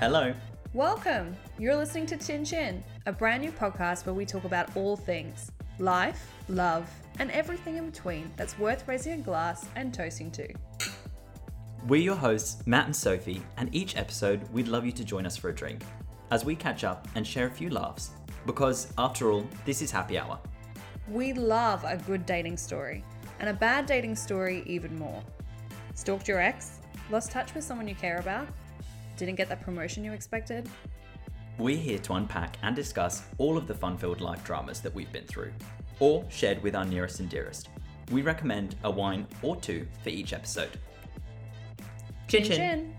Hello. Welcome! You're listening to Chin Chin, a brand new podcast where we talk about all things life, love, and everything in between that's worth raising a glass and toasting to. We're your hosts, Matt and Sophie, and each episode we'd love you to join us for a drink as we catch up and share a few laughs. Because, after all, this is happy hour. We love a good dating story, and a bad dating story even more. Stalked your ex? Lost touch with someone you care about? Didn't get that promotion you expected? We're here to unpack and discuss all of the fun filled life dramas that we've been through, or shared with our nearest and dearest. We recommend a wine or two for each episode. Chin Chin chin.